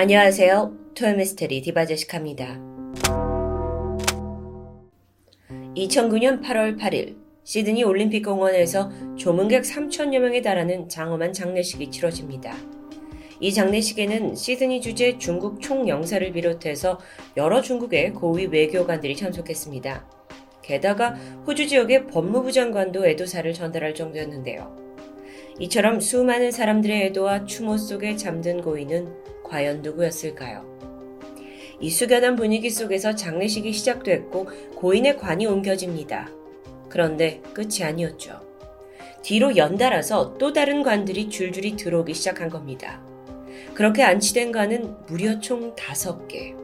안녕하세요. 토요미스테리 디바제식합니다. 2009년 8월 8일 시드니 올림픽 공원에서 조문객 3천여 명에 달하는 장엄한 장례식이 치러집니다. 이 장례식에는 시드니 주재 중국 총영사를 비롯해서 여러 중국의 고위 외교관들이 참석했습니다. 게다가 호주 지역의 법무부 장관도 애도사를 전달할 정도였는데요. 이처럼 수많은 사람들의 애도와 추모 속에 잠든 고인은 과연 누구였을까요? 이 숙연한 분위기 속에서 장례식이 시작됐고 고인의 관이 옮겨집니다. 그런데 끝이 아니었죠. 뒤로 연달아서 또 다른 관들이 줄줄이 들어오기 시작한 겁니다. 그렇게 안치된 관은 무려 총 다섯 개.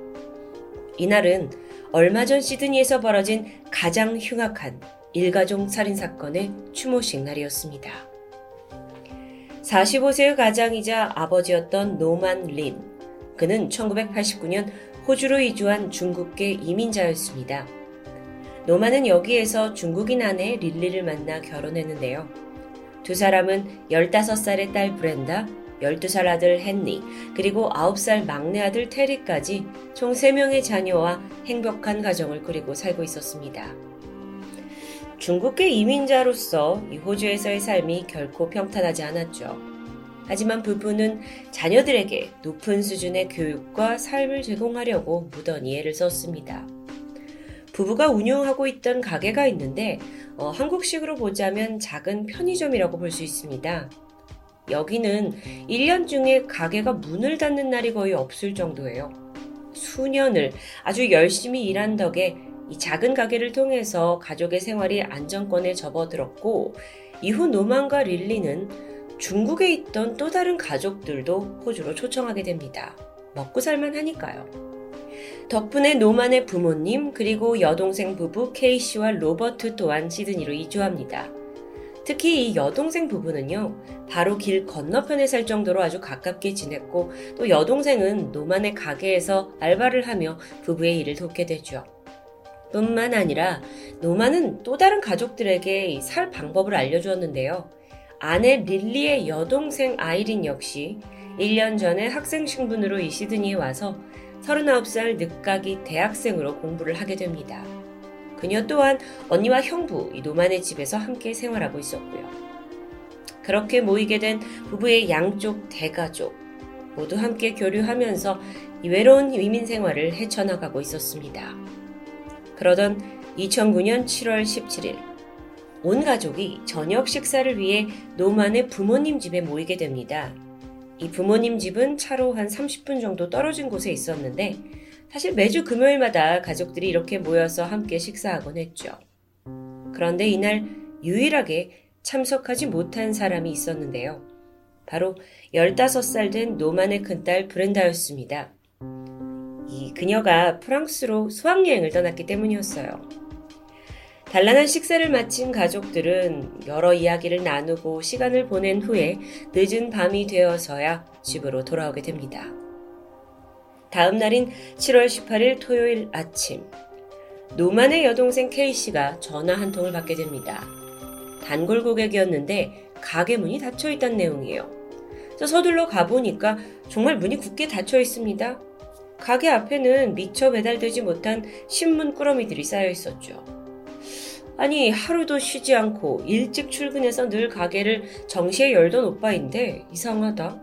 이날은 얼마 전 시드니에서 벌어진 가장 흉악한 일가족 살인 사건의 추모식 날이었습니다. 45세의 가장이자 아버지였던 노만 린. 그는 1989년 호주로 이주한 중국계 이민자였습니다. 노만은 여기에서 중국인 아내 릴리를 만나 결혼했는데요. 두 사람은 15살의 딸 브렌다, 12살 아들 헨리, 그리고 9살 막내 아들 테리까지 총 3명의 자녀와 행복한 가정을 꾸리고 살고 있었습니다. 중국계 이민자로서 이 호주에서의 삶이 결코 평탄하지 않았죠. 하지만 부부는 자녀들에게 높은 수준의 교육과 삶을 제공하려고 무던히 애를 썼습니다. 부부가 운영하고 있던 가게가 있는데 어, 한국식으로 보자면 작은 편의점이라고 볼 수 있습니다. 여기는 1년 중에 가게가 문을 닫는 날이 거의 없을 정도예요. 수년을 아주 열심히 일한 덕에 이 작은 가게를 통해서 가족의 생활이 안정권에 접어들었고 이후 노만과 릴리는 중국에 있던 또 다른 가족들도 호주로 초청하게 됩니다. 먹고 살만 하니까요. 덕분에 노만의 부모님 그리고 여동생 부부 케이씨와 로버트 또한 시드니로 이주합니다. 특히 이 여동생 부부는요, 바로 길 건너편에 살 정도로 아주 가깝게 지냈고, 또 여동생은 노만의 가게에서 알바를 하며 부부의 일을 돕게 되죠. 뿐만 아니라 노마는 또 다른 가족들에게 살 방법을 알려주었는데요. 아내 릴리의 여동생 아이린 역시 1년 전에 학생 신분으로 이 시드니에 와서 39살 늦가기 대학생으로 공부를 하게 됩니다. 그녀 또한 언니와 형부 이 노만의 집에서 함께 생활하고 있었고요. 그렇게 모이게 된 부부의 양쪽 대가족 모두 함께 교류하면서 이 외로운 위민 생활을 헤쳐나가고 있었습니다. 그러던 2009년 7월 17일, 온 가족이 저녁 식사를 위해 노만의 부모님 집에 모이게 됩니다. 이 부모님 집은 차로 한 30분 정도 떨어진 곳에 있었는데, 사실 매주 금요일마다 가족들이 이렇게 모여서 함께 식사하곤 했죠. 그런데 이날 유일하게 참석하지 못한 사람이 있었는데요. 바로 15살 된 노만의 큰딸 브렌다였습니다. 이 그녀가 프랑스로 수학여행을 떠났기 때문이었어요. 단란한 식사를 마친 가족들은 여러 이야기를 나누고 시간을 보낸 후에 늦은 밤이 되어서야 집으로 돌아오게 됩니다. 다음 날인 7월 18일 토요일 아침, 노만의 여동생 케이씨가 전화 한 통을 받게 됩니다. 단골 고객이었는데 가게 문이 닫혀 있다는 내용이에요. 서둘러 가보니까 정말 문이 굳게 닫혀 있습니다. 가게 앞에는 미처 배달되지 못한 신문 꾸러미들이 쌓여 있었죠. 아니, 하루도 쉬지 않고 일찍 출근해서 늘 가게를 정시에 열던 오빠인데 이상하다.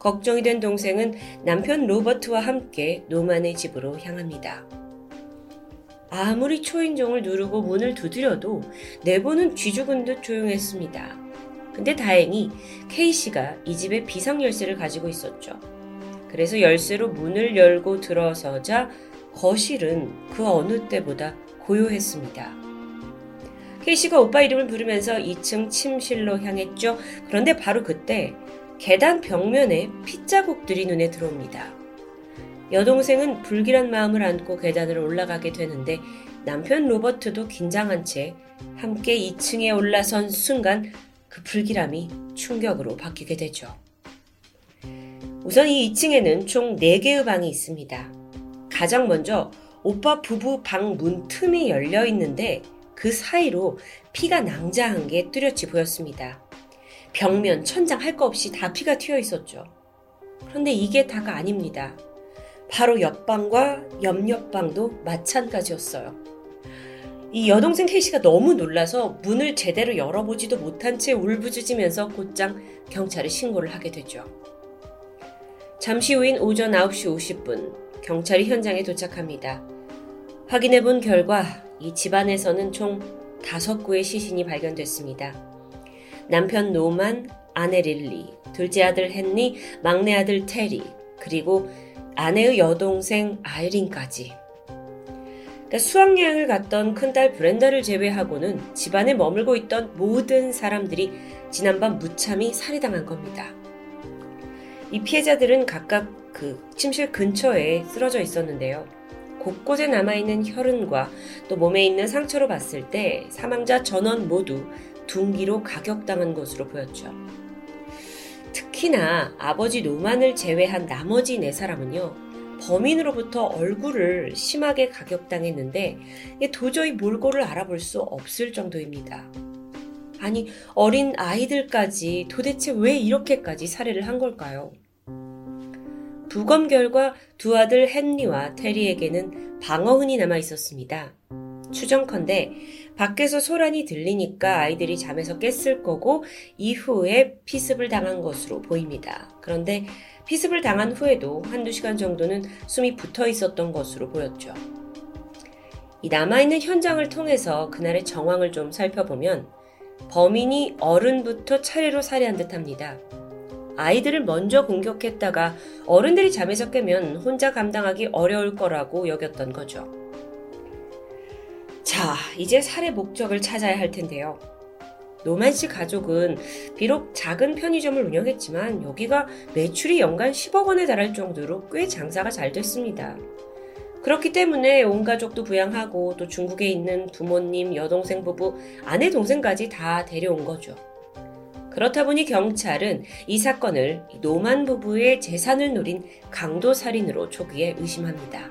걱정이 된 동생은 남편 로버트와 함께 노만의 집으로 향합니다. 아무리 초인종을 누르고 문을 두드려도 내부는 쥐죽은 듯 조용했습니다. 근데 다행히 K씨가 이 집에 비상열쇠를 가지고 있었죠. 그래서 열쇠로 문을 열고 들어서자 거실은 그 어느 때보다 고요했습니다. 케이씨가 오빠 이름을 부르면서 2층 침실로 향했죠. 그런데 바로 그때 계단 벽면에 핏자국들이 눈에 들어옵니다. 여동생은 불길한 마음을 안고 계단을 올라가게 되는데 남편 로버트도 긴장한 채 함께 2층에 올라선 순간 그 불길함이 충격으로 바뀌게 되죠. 우선 이 2층에는 총 4개의 방이 있습니다. 가장 먼저 오빠 부부 방 문 틈이 열려 있는데 그 사이로 피가 낭자한 게 뚜렷이 보였습니다. 벽면, 천장 할 거 없이 다 피가 튀어 있었죠. 그런데 이게 다가 아닙니다. 바로 옆방과 옆옆방도 마찬가지였어요. 이 여동생 케이씨가 너무 놀라서 문을 제대로 열어보지도 못한 채 울부짖으면서 곧장 경찰에 신고를 하게 되죠. 잠시 후인 오전 9시 50분, 경찰이 현장에 도착합니다. 확인해 본 결과 이 집안에서는 총 5구의 시신이 발견됐습니다. 남편 노만, 아내 릴리, 둘째 아들 헨리, 막내 아들 테리, 그리고 아내의 여동생 아이린까지. 그러니까 수학여행을 갔던 큰딸 브렌다를 제외하고는 집안에 머물고 있던 모든 사람들이 지난밤 무참히 살해당한 겁니다. 이 피해자들은 각각 그 침실 근처에 쓰러져 있었는데요. 곳곳에 남아있는 혈흔과 또 몸에 있는 상처로 봤을 때 사망자 전원 모두 둔기로 가격당한 것으로 보였죠. 특히나 아버지 노만을 제외한 나머지 네 사람은요, 범인으로부터 얼굴을 심하게 가격당했는데 도저히 몰골을 알아볼 수 없을 정도입니다. 아니, 어린 아이들까지 도대체 왜 이렇게까지 살해를 한 걸까요? 부검 결과 두 아들 헨리와 테리에게는 방어흔이 남아 있었습니다. 추정컨대 밖에서 소란이 들리니까 아이들이 잠에서 깼을 거고 이후에 피습을 당한 것으로 보입니다. 그런데 피습을 당한 후에도 한두 시간 정도는 숨이 붙어 있었던 것으로 보였죠. 이 남아있는 현장을 통해서 그날의 정황을 좀 살펴보면 범인이 어른부터 차례로 살해한 듯 합니다. 아이들을 먼저 공격했다가 어른들이 잠에서 깨면 혼자 감당하기 어려울 거라고 여겼던 거죠. 자, 이제 살해 목적을 찾아야 할 텐데요. 노만 씨 가족은 비록 작은 편의점을 운영했지만 여기가 매출이 연간 10억 원에 달할 정도로 꽤 장사가 잘 됐습니다. 그렇기 때문에 온 가족도 부양하고 또 중국에 있는 부모님, 여동생 부부, 아내 동생까지 다 데려온 거죠. 그렇다 보니 경찰은 이 사건을 노만 부부의 재산을 노린 강도 살인으로 초기에 의심합니다.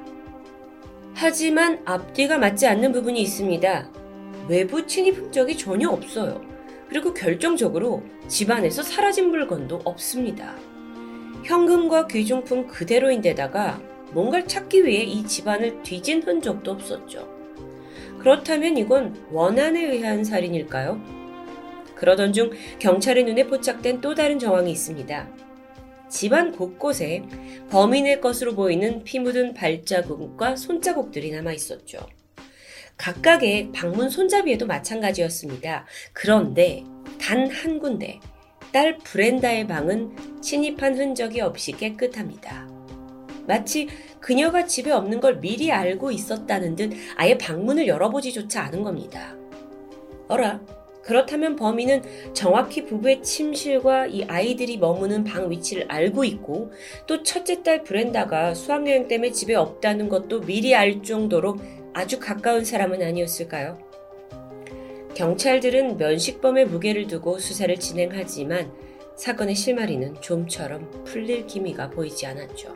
하지만 앞뒤가 맞지 않는 부분이 있습니다. 외부 침입 흔적이 전혀 없어요. 그리고 결정적으로 집안에서 사라진 물건도 없습니다. 현금과 귀중품 그대로인데다가 뭔가를 찾기 위해 이 집안을 뒤진 흔적도 없었죠. 그렇다면 이건 원한에 의한 살인일까요? 그러던 중 경찰의 눈에 포착된 또 다른 정황이 있습니다. 집안 곳곳에 범인의 것으로 보이는 피 묻은 발자국과 손자국들이 남아 있었죠. 각각의 방문 손잡이에도 마찬가지였습니다. 그런데 단 한 군데, 딸 브렌다의 방은 침입한 흔적이 없이 깨끗합니다. 마치 그녀가 집에 없는 걸 미리 알고 있었다는 듯 아예 방문을 열어보지조차 않은 겁니다. 어라, 그렇다면 범인은 정확히 부부의 침실과 이 아이들이 머무는 방 위치를 알고 있고 또 첫째 딸 브렌다가 수학여행 때문에 집에 없다는 것도 미리 알 정도로 아주 가까운 사람은 아니었을까요? 경찰들은 면식범의 무게를 두고 수사를 진행하지만 사건의 실마리는 좀처럼 풀릴 기미가 보이지 않았죠.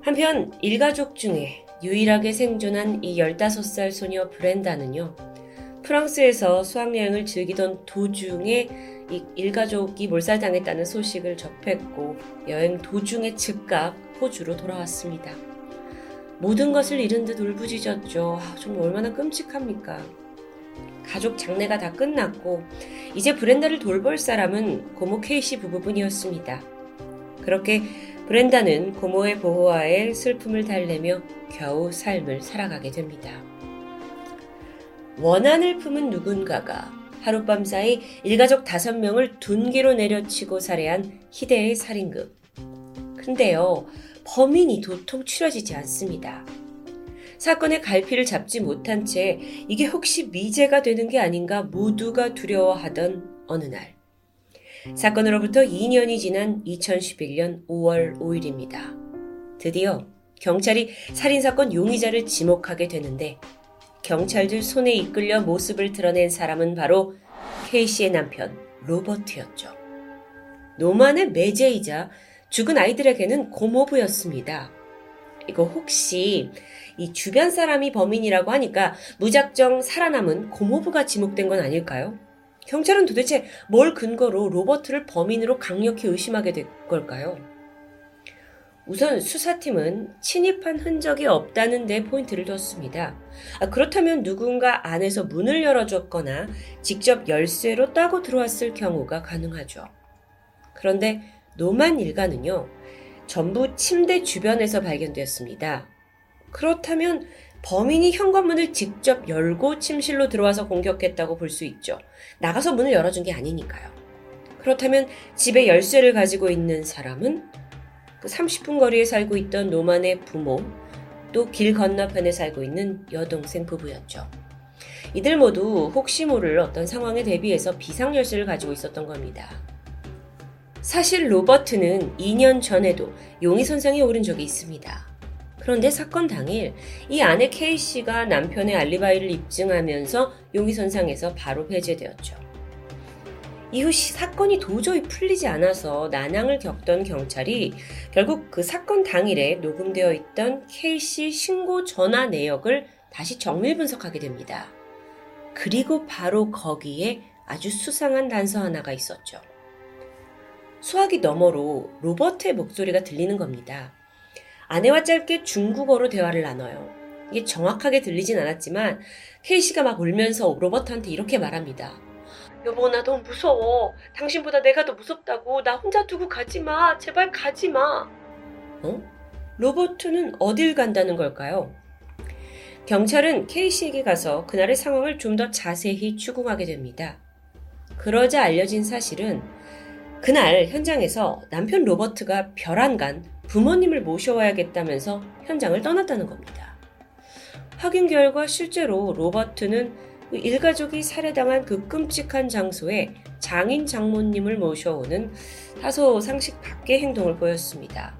한편 일가족 중에 유일하게 생존한 이 15살 소녀 브렌다는요, 프랑스에서 수학여행을 즐기던 도중에 이 일가족이 몰살당했다는 소식을 접했고 여행 도중에 즉각 호주로 돌아왔습니다. 모든 것을 잃은 듯 울부짖었죠. 아, 정말 얼마나 끔찍합니까? 가족 장례가 다 끝났고 이제 브렌다를 돌볼 사람은 고모 케이시 부부분이었습니다. 그렇게 브렌다는 고모의 보호하에 슬픔을 달래며 겨우 삶을 살아가게 됩니다. 원한을 품은 누군가가 하룻밤 사이 일가족 다섯 명을 둔기로 내려치고 살해한 희대의 살인극. 근데요, 범인이 도통 추려지지 않습니다. 사건의 갈피를 잡지 못한 채 이게 혹시 미제가 되는 게 아닌가 모두가 두려워하던 어느 날. 사건으로부터 2년이 지난 2011년 5월 5일입니다. 드디어 경찰이 살인사건 용의자를 지목하게 되는데 경찰들 손에 이끌려 모습을 드러낸 사람은 바로 케이시의 남편 로버트였죠. 노만의 매제이자 죽은 아이들에게는 고모부였습니다. 이거 혹시 이 주변 사람이 범인이라고 하니까 무작정 살아남은 고모부가 지목된 건 아닐까요? 경찰은 도대체 뭘 근거로 로버트를 범인으로 강력히 의심하게 된 걸까요? 우선 수사팀은 침입한 흔적이 없다는 데 포인트를 뒀습니다. 아, 그렇다면 누군가 안에서 문을 열어줬거나 직접 열쇠로 따고 들어왔을 경우가 가능하죠. 그런데 노만 일가는요, 전부 침대 주변에서 발견되었습니다. 그렇다면 범인이 현관문을 직접 열고 침실로 들어와서 공격했다고 볼 수 있죠. 나가서 문을 열어준 게 아니니까요. 그렇다면 집에 열쇠를 가지고 있는 사람은 그 30분 거리에 살고 있던 노만의 부모, 또 길 건너편에 살고 있는 여동생 부부였죠. 이들 모두 혹시 모를 어떤 상황에 대비해서 비상열쇠를 가지고 있었던 겁니다. 사실 로버트는 2년 전에도 용의 선상에 오른 적이 있습니다. 그런데 사건 당일 이 아내 케이 씨가 남편의 알리바이를 입증하면서 용의선상에서 바로 배제되었죠. 이후 사건이 도저히 풀리지 않아서 난항을 겪던 경찰이 결국 그 사건 당일에 녹음되어 있던 K씨 신고 전화 내역을 다시 정밀 분석하게 됩니다. 그리고 바로 거기에 아주 수상한 단서 하나가 있었죠. 수화기 너머로 로버트의 목소리가 들리는 겁니다. 아내와 짧게 중국어로 대화를 나눠요. 이게 정확하게 들리진 않았지만 케이씨가 막 울면서 로버트한테 이렇게 말합니다. 여보 나 너무 무서워. 당신보다 내가 더 무섭다고. 나 혼자 두고 가지 마. 제발 가지 마. 어? 로버트는 어딜 간다는 걸까요? 경찰은 케이씨에게 가서 그날의 상황을 좀 더 자세히 추궁하게 됩니다. 그러자 알려진 사실은 그날 현장에서 남편 로버트가 별안간 부모님을 모셔와야겠다면서 현장을 떠났다는 겁니다. 확인 결과 실제로 로버트는 그 일가족이 살해당한 그 끔찍한 장소에 장인 장모님을 모셔오는 다소 상식 밖의 행동을 보였습니다.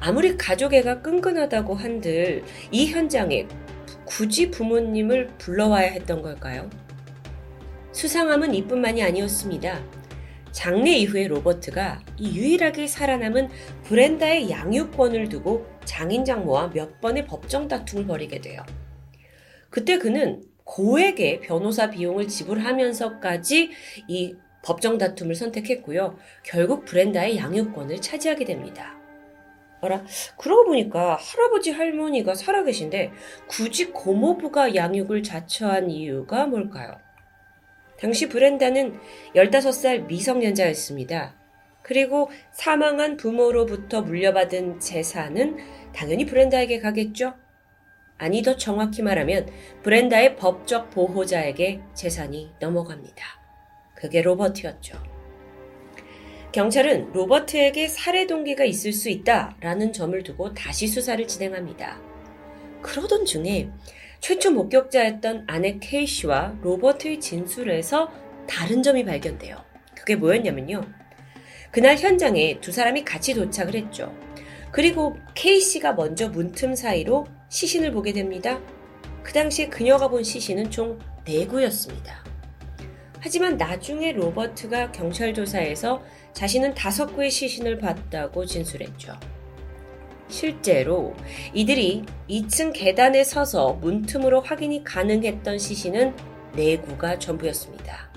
아무리 가족애가 끈끈하다고 한들 이 현장에 굳이 부모님을 불러와야 했던 걸까요? 수상함은 이뿐만이 아니었습니다. 장례 이후에 로버트가 이 유일하게 살아남은 브렌다의 양육권을 두고 장인 장모와 몇 번의 법정 다툼을 벌이게 돼요. 그때 그는 고액의 변호사 비용을 지불하면서까지 이 법정 다툼을 선택했고요. 결국 브렌다의 양육권을 차지하게 됩니다. 어라, 그러고 보니까 할아버지 할머니가 살아계신데 굳이 고모부가 양육을 자처한 이유가 뭘까요? 당시 브렌다는 15살 미성년자였습니다. 그리고 사망한 부모로부터 물려받은 재산은 당연히 브렌다에게 가겠죠? 아니, 더 정확히 말하면 브렌다의 법적 보호자에게 재산이 넘어갑니다. 그게 로버트였죠. 경찰은 로버트에게 살해 동기가 있을 수 있다라는 점을 두고 다시 수사를 진행합니다. 그러던 중에 최초 목격자였던 아내 케이씨와 로버트의 진술에서 다른 점이 발견돼요. 그게 뭐였냐면요. 그날 현장에 두 사람이 같이 도착을 했죠. 그리고 케이씨가 먼저 문틈 사이로 시신을 보게 됩니다. 그 당시에 그녀가 본 시신은 총 4구였습니다. 하지만 나중에 로버트가 경찰 조사에서 자신은 다섯 구의 시신을 봤다고 진술했죠. 실제로 이들이 2층 계단에 서서 문틈으로 확인이 가능했던 시신은 4구가 전부였습니다.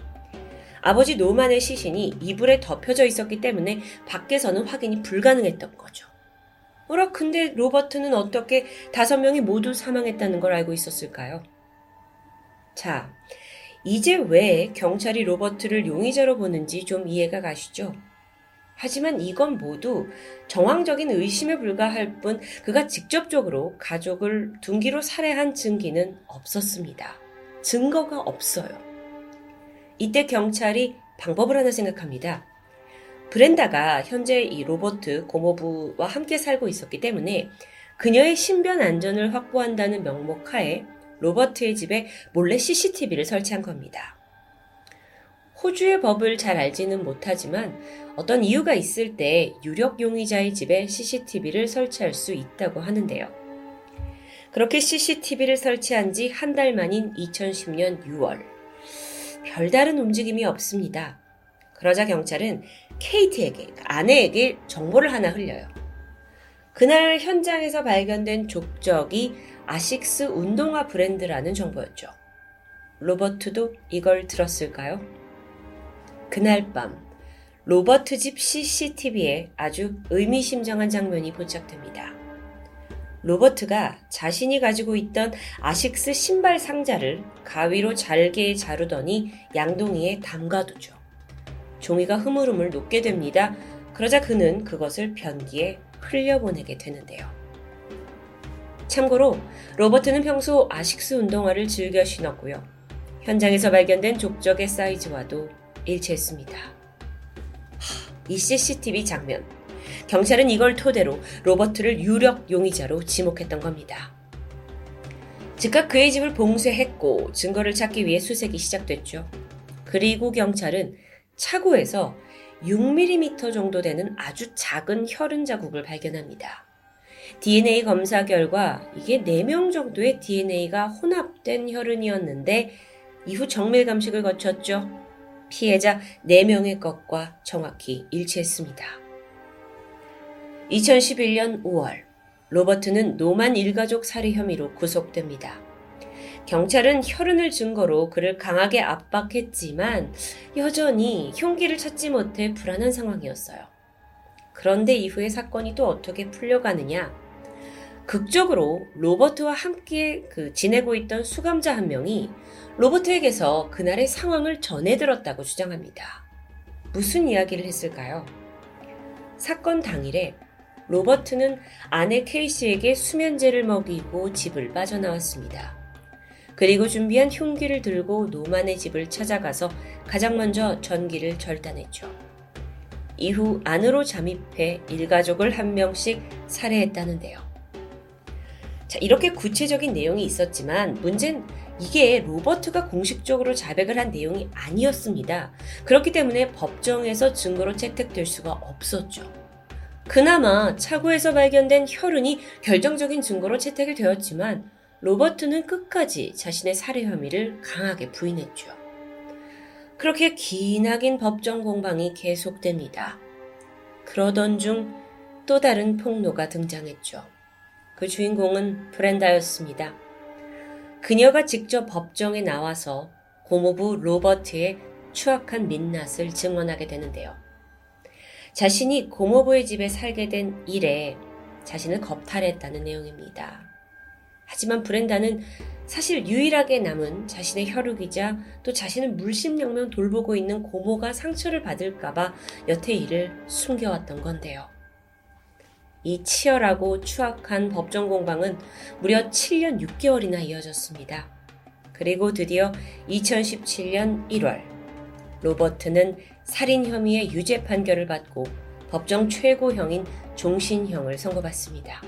아버지 노만의 시신이 이불에 덮여져 있었기 때문에 밖에서는 확인이 불가능했던 거죠. 어라, 근데 로버트는 어떻게 다섯 명이 모두 사망했다는 걸 알고 있었을까요? 자, 이제 왜 경찰이 로버트를 용의자로 보는지 좀 이해가 가시죠? 하지만 이건 모두 정황적인 의심에 불과할 뿐 그가 직접적으로 가족을 둔기로 살해한 증기는 없었습니다. 증거가 없어요. 이때 경찰이 방법을 하나 생각합니다. 브렌다가 현재 이 로버트 고모부와 함께 살고 있었기 때문에 그녀의 신변 안전을 확보한다는 명목 하에 로버트의 집에 몰래 CCTV를 설치한 겁니다. 호주의 법을 잘 알지는 못하지만 어떤 이유가 있을 때 유력 용의자의 집에 CCTV를 설치할 수 있다고 하는데요. 그렇게 CCTV를 설치한 지 한 달 만인 2010년 6월. 별다른 움직임이 없습니다. 그러자 경찰은 케이트에게, 아내에게 정보를 하나 흘려요. 그날 현장에서 발견된 족적이 아식스 운동화 브랜드라는 정보였죠. 로버트도 이걸 들었을까요? 그날 밤 로버트 집 CCTV에 아주 의미심장한 장면이 포착됩니다. 로버트가 자신이 가지고 있던 아식스 신발 상자를 가위로 잘게 자르더니 양동이에 담가두죠. 종이가 흐물흐물 녹게 됩니다. 그러자 그는 그것을 변기에 흘려보내게 되는데요. 참고로 로버트는 평소 아식스 운동화를 즐겨 신었고요. 현장에서 발견된 족적의 사이즈와도 일치했습니다. 이 CCTV 장면. 경찰은 이걸 토대로 로버트를 유력 용의자로 지목했던 겁니다. 즉각 그의 집을 봉쇄했고 증거를 찾기 위해 수색이 시작됐죠. 그리고 경찰은 차고에서 6mm 정도 되는 아주 작은 혈흔 자국을 발견합니다. DNA 검사 결과 이게 4명 정도의 DNA가 혼합된 혈흔이었는데 이후 정밀 감식을 거쳤죠. 피해자 4명의 것과 정확히 일치했습니다. 2011년 5월, 로버트는 노만 일가족 살해 혐의로 구속됩니다. 경찰은 혈흔을 증거로 그를 강하게 압박했지만 여전히 흉기를 찾지 못해 불안한 상황이었어요. 그런데 이후에 사건이 또 어떻게 풀려가느냐? 극적으로 로버트와 함께 그 지내고 있던 수감자 한 명이 로버트에게서 그날의 상황을 전해 들었다고 주장합니다. 무슨 이야기를 했을까요? 사건 당일에 로버트는 아내 케이시에게 수면제를 먹이고 집을 빠져나왔습니다. 그리고 준비한 흉기를 들고 노만의 집을 찾아가서 가장 먼저 전기를 절단했죠. 이후 안으로 잠입해 일가족을 한 명씩 살해했다는데요. 자, 이렇게 구체적인 내용이 있었지만 문제는 이게 로버트가 공식적으로 자백을 한 내용이 아니었습니다. 그렇기 때문에 법정에서 증거로 채택될 수가 없었죠. 그나마 차고에서 발견된 혈흔이 결정적인 증거로 채택이 되었지만 로버트는 끝까지 자신의 살해 혐의를 강하게 부인했죠. 그렇게 기나긴 법정 공방이 계속됩니다. 그러던 중 또 다른 폭로가 등장했죠. 그 주인공은 브렌다였습니다. 그녀가 직접 법정에 나와서 고모부 로버트의 추악한 민낯을 증언하게 되는데요. 자신이 고모부의 집에 살게 된 일에 자신을 겁탈했다는 내용입니다. 하지만 브렌다는 사실 유일하게 남은 자신의 혈육이자 또 자신을 물심양면 돌보고 있는 고모가 상처를 받을까봐 여태 이를 숨겨왔던 건데요. 이 치열하고 추악한 법정 공방은 무려 7년 6개월이나 이어졌습니다. 그리고 드디어 2017년 1월, 로버트는 살인 혐의의 유죄 판결을 받고 법정 최고형인 종신형을 선고받습니다.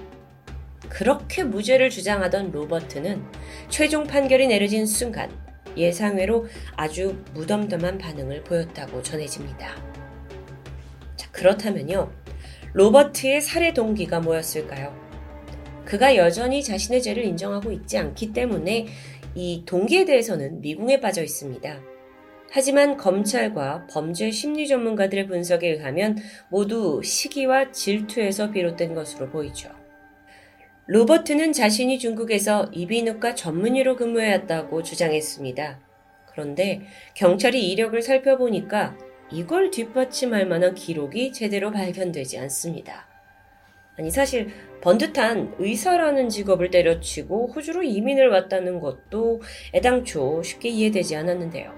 그렇게 무죄를 주장하던 로버트는 최종 판결이 내려진 순간 예상외로 아주 무덤덤한 반응을 보였다고 전해집니다. 자, 그렇다면요. 로버트의 살해 동기가 뭐였을까요? 그가 여전히 자신의 죄를 인정하고 있지 않기 때문에 이 동기에 대해서는 미궁에 빠져 있습니다. 하지만 검찰과 범죄 심리 전문가들의 분석에 의하면 모두 시기와 질투에서 비롯된 것으로 보이죠. 로버트는 자신이 중국에서 이비인후과 전문의로 근무해왔다고 주장했습니다. 그런데 경찰이 이력을 살펴보니까 이걸 뒷받침할 만한 기록이 제대로 발견되지 않습니다. 아니, 사실 번듯한 의사라는 직업을 때려치고 호주로 이민을 왔다는 것도 애당초 쉽게 이해되지 않았는데요.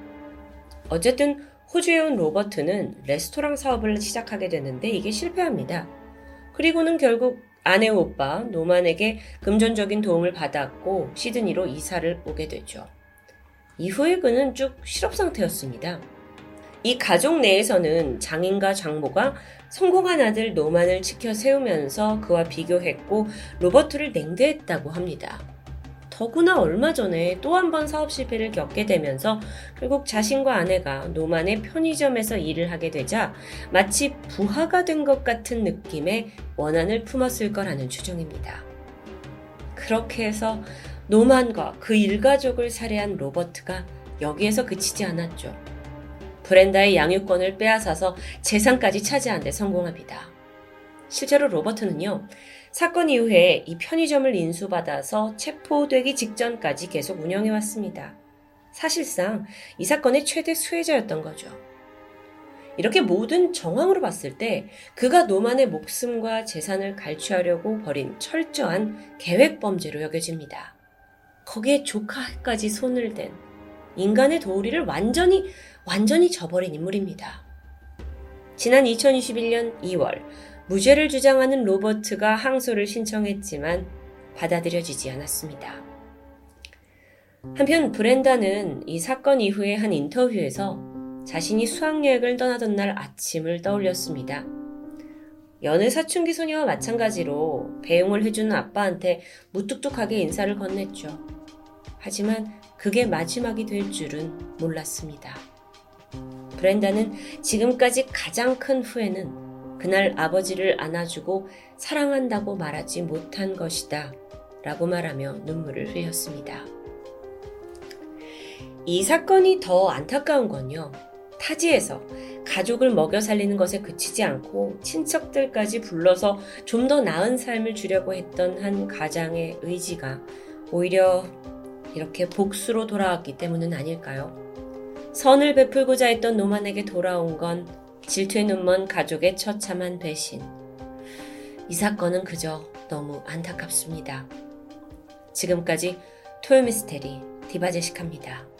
어쨌든 호주에 온 로버트는 레스토랑 사업을 시작하게 되는데 이게 실패합니다. 그리고는 결국 아내 오빠 노만에게 금전적인 도움을 받았고 시드니로 이사를 오게 되죠. 이후에 그는 쭉 실업 상태였습니다. 이 가족 내에서는 장인과 장모가 성공한 아들 노만을 지켜 세우면서 그와 비교했고 로버트를 냉대했다고 합니다. 더구나 얼마 전에 또 한 번 사업 실패를 겪게 되면서 결국 자신과 아내가 노만의 편의점에서 일을 하게 되자 마치 부하가 된 것 같은 느낌의 원한을 품었을 거라는 추정입니다. 그렇게 해서 노만과 그 일가족을 살해한 로버트가 여기에서 그치지 않았죠. 브렌다의 양육권을 빼앗아서 재산까지 차지한 데 성공합니다. 실제로 로버트는요, 사건 이후에 이 편의점을 인수받아서 체포되기 직전까지 계속 운영해 왔습니다. 사실상 이 사건의 최대 수혜자였던 거죠. 이렇게 모든 정황으로 봤을 때 그가 노만의 목숨과 재산을 갈취하려고 벌인 철저한 계획 범죄로 여겨집니다. 거기에 조카까지 손을 댄 인간의 도리를 완전히 완전히 저버린 인물입니다. 지난 2021년 2월 무죄를 주장하는 로버트가 항소를 신청했지만 받아들여지지 않았습니다. 한편 브렌다는 이 사건 이후에 한 인터뷰에서 자신이 수학여행을 떠나던 날 아침을 떠올렸습니다. 여느 사춘기 소녀와 마찬가지로 배웅을 해주는 아빠한테 무뚝뚝하게 인사를 건넸죠. 하지만 그게 마지막이 될 줄은 몰랐습니다. 브렌다는 지금까지 가장 큰 후회는 그날 아버지를 안아주고 사랑한다고 말하지 못한 것이다. 라고 말하며 눈물을 흘렸습니다. 이 사건이 더 안타까운 건요. 타지에서 가족을 먹여 살리는 것에 그치지 않고 친척들까지 불러서 좀 더 나은 삶을 주려고 했던 한 가장의 의지가 오히려 이렇게 복수로 돌아왔기 때문은 아닐까요? 선을 베풀고자 했던 노만에게 돌아온 건 질투에 눈먼 가족의 처참한 배신. 이 사건은 그저 너무 안타깝습니다. 지금까지 토요미스테리 디바제식합니다.